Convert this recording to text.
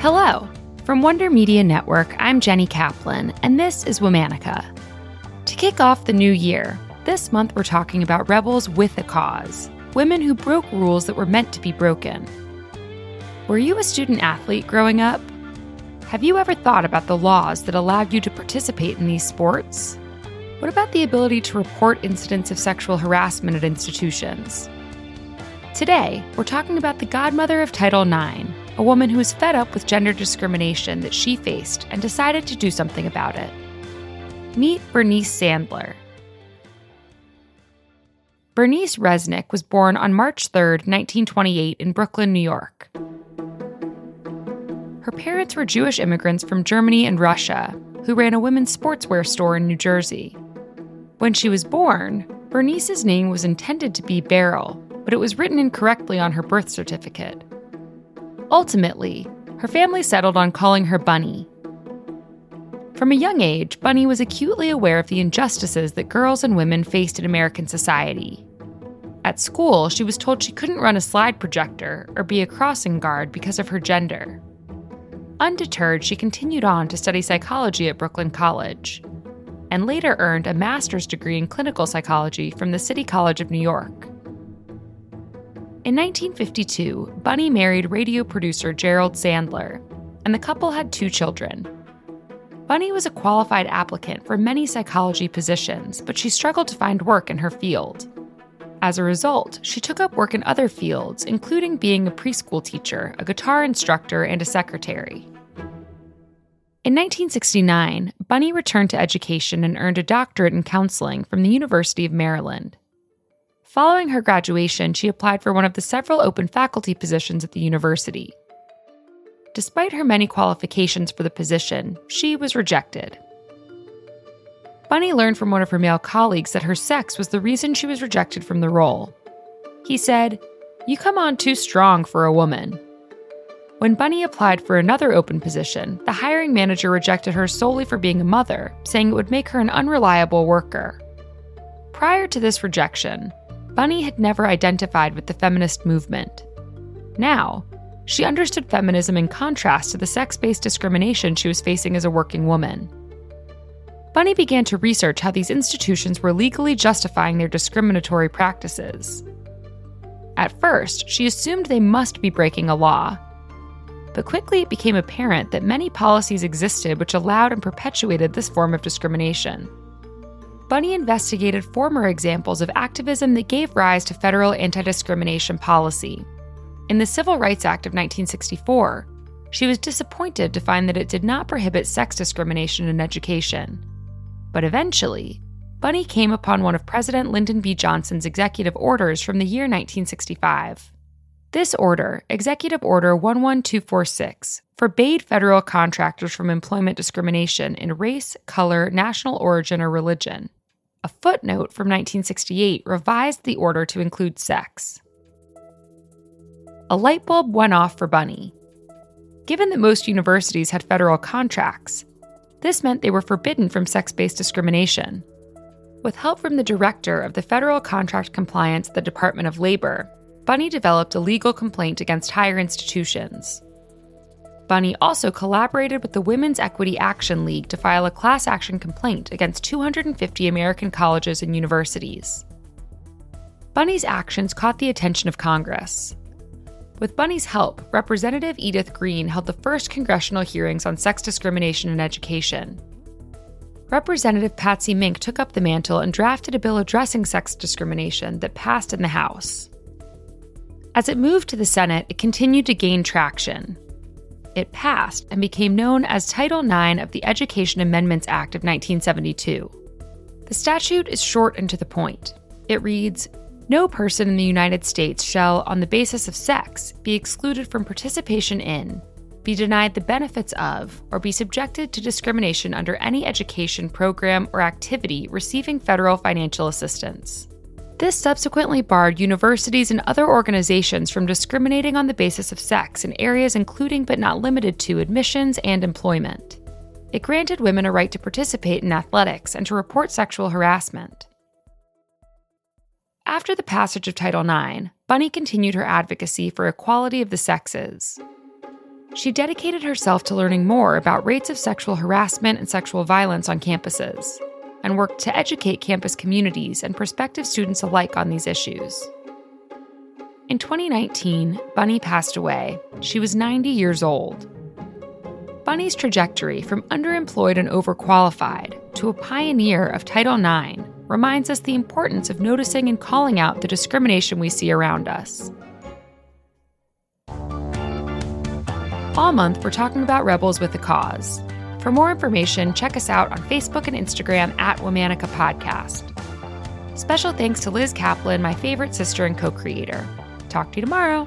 Hello. From Wonder Media Network, I'm Jenny Kaplan, and this is Womanica. To kick off the new year, this month we're talking about rebels with a cause women who broke rules that were meant to be broken. Were you a student athlete growing up? Have you ever thought about the laws that allowed you to participate in these sports? What about the ability to report incidents of sexual harassment at institutions? Today, we're talking about the godmother of Title IX, a woman who was fed up with gender discrimination that she faced and decided to do something about it. Meet Bernice Sandler. Bernice Resnick was born on March 3, 1928, in Brooklyn, New York. Her parents were Jewish immigrants from Germany and Russia who ran a women's sportswear store in New Jersey. When she was born, Bernice's name was intended to be Beryl, but it was written incorrectly on her birth certificate. Ultimately, her family settled on calling her Bunny. From a young age, Bunny was acutely aware of the injustices that girls and women faced in American society. At school, she was told she couldn't run a slide projector or be a crossing guard because of her gender. Undeterred, she continued on to study psychology at Brooklyn College and later earned a master's degree in clinical psychology from the City College of New York. In 1952, Bunny married radio producer Gerald Sandler, and the couple had two children. Bunny was a qualified applicant for many psychology positions, but she struggled to find work in her field. As a result, she took up work in other fields, including being a preschool teacher, a guitar instructor, and a secretary. In 1969, Bunny returned to education and earned a doctorate in counseling from the University of Maryland. Following her graduation, she applied for one of the several open faculty positions at the university. Despite her many qualifications for the position, she was rejected. Bunny learned from one of her male colleagues that her sex was the reason she was rejected from the role. He said, You come on too strong for a woman. When Bunny applied for another open position, the hiring manager rejected her solely for being a mother, saying it would make her an unreliable worker. Prior to this rejection, Bunny had never identified with the feminist movement. Now, she understood feminism in contrast to the sex based discrimination she was facing as a working woman. Bunny began to research how these institutions were legally justifying their discriminatory practices. At first, she assumed they must be breaking a law, but quickly it became apparent that many policies existed which allowed and perpetuated this form of discrimination. Bunny investigated former examples of activism that gave rise to federal anti discrimination policy. In the Civil Rights Act of 1964, she was disappointed to find that it did not prohibit sex discrimination in education. But eventually, Bunny came upon one of President Lyndon B. Johnson's executive orders from the year 1965. This order, Executive Order 11246, forbade federal contractors from employment discrimination in race, color, national origin, or religion. A footnote from 1968 revised the order to include sex. A light bulb went off for Bunny. Given that most universities had federal contracts, this meant they were forbidden from sex based discrimination. With help from the director of the Federal Contract Compliance at the Department of Labor, Bunny developed a legal complaint against higher institutions. Bunny also collaborated with the Women's Equity Action League to file a class action complaint against 250 American colleges and universities. Bunny's actions caught the attention of Congress. With Bunny's help, Representative Edith Green held the first congressional hearings on sex discrimination in education. Representative Patsy Mink took up the mantle and drafted a bill addressing sex discrimination that passed in the House. As it moved to the Senate, it continued to gain traction. It passed and became known as Title IX of the Education Amendments Act of 1972. The statute is short and to the point. It reads No person in the United States shall, on the basis of sex, be excluded from participation in, be denied the benefits of, or be subjected to discrimination under any education program or activity receiving federal financial assistance. This subsequently barred universities and other organizations from discriminating on the basis of sex in areas including but not limited to admissions and employment. It granted women a right to participate in athletics and to report sexual harassment. After the passage of Title IX, Bunny continued her advocacy for equality of the sexes. She dedicated herself to learning more about rates of sexual harassment and sexual violence on campuses and worked to educate campus communities and prospective students alike on these issues. In 2019, Bunny passed away. She was 90 years old. Bunny's trajectory from underemployed and overqualified to a pioneer of Title IX reminds us the importance of noticing and calling out the discrimination we see around us. All month, we're talking about rebels with a cause. For more information, check us out on Facebook and Instagram at Womanica Podcast. Special thanks to Liz Kaplan, my favorite sister and co creator. Talk to you tomorrow.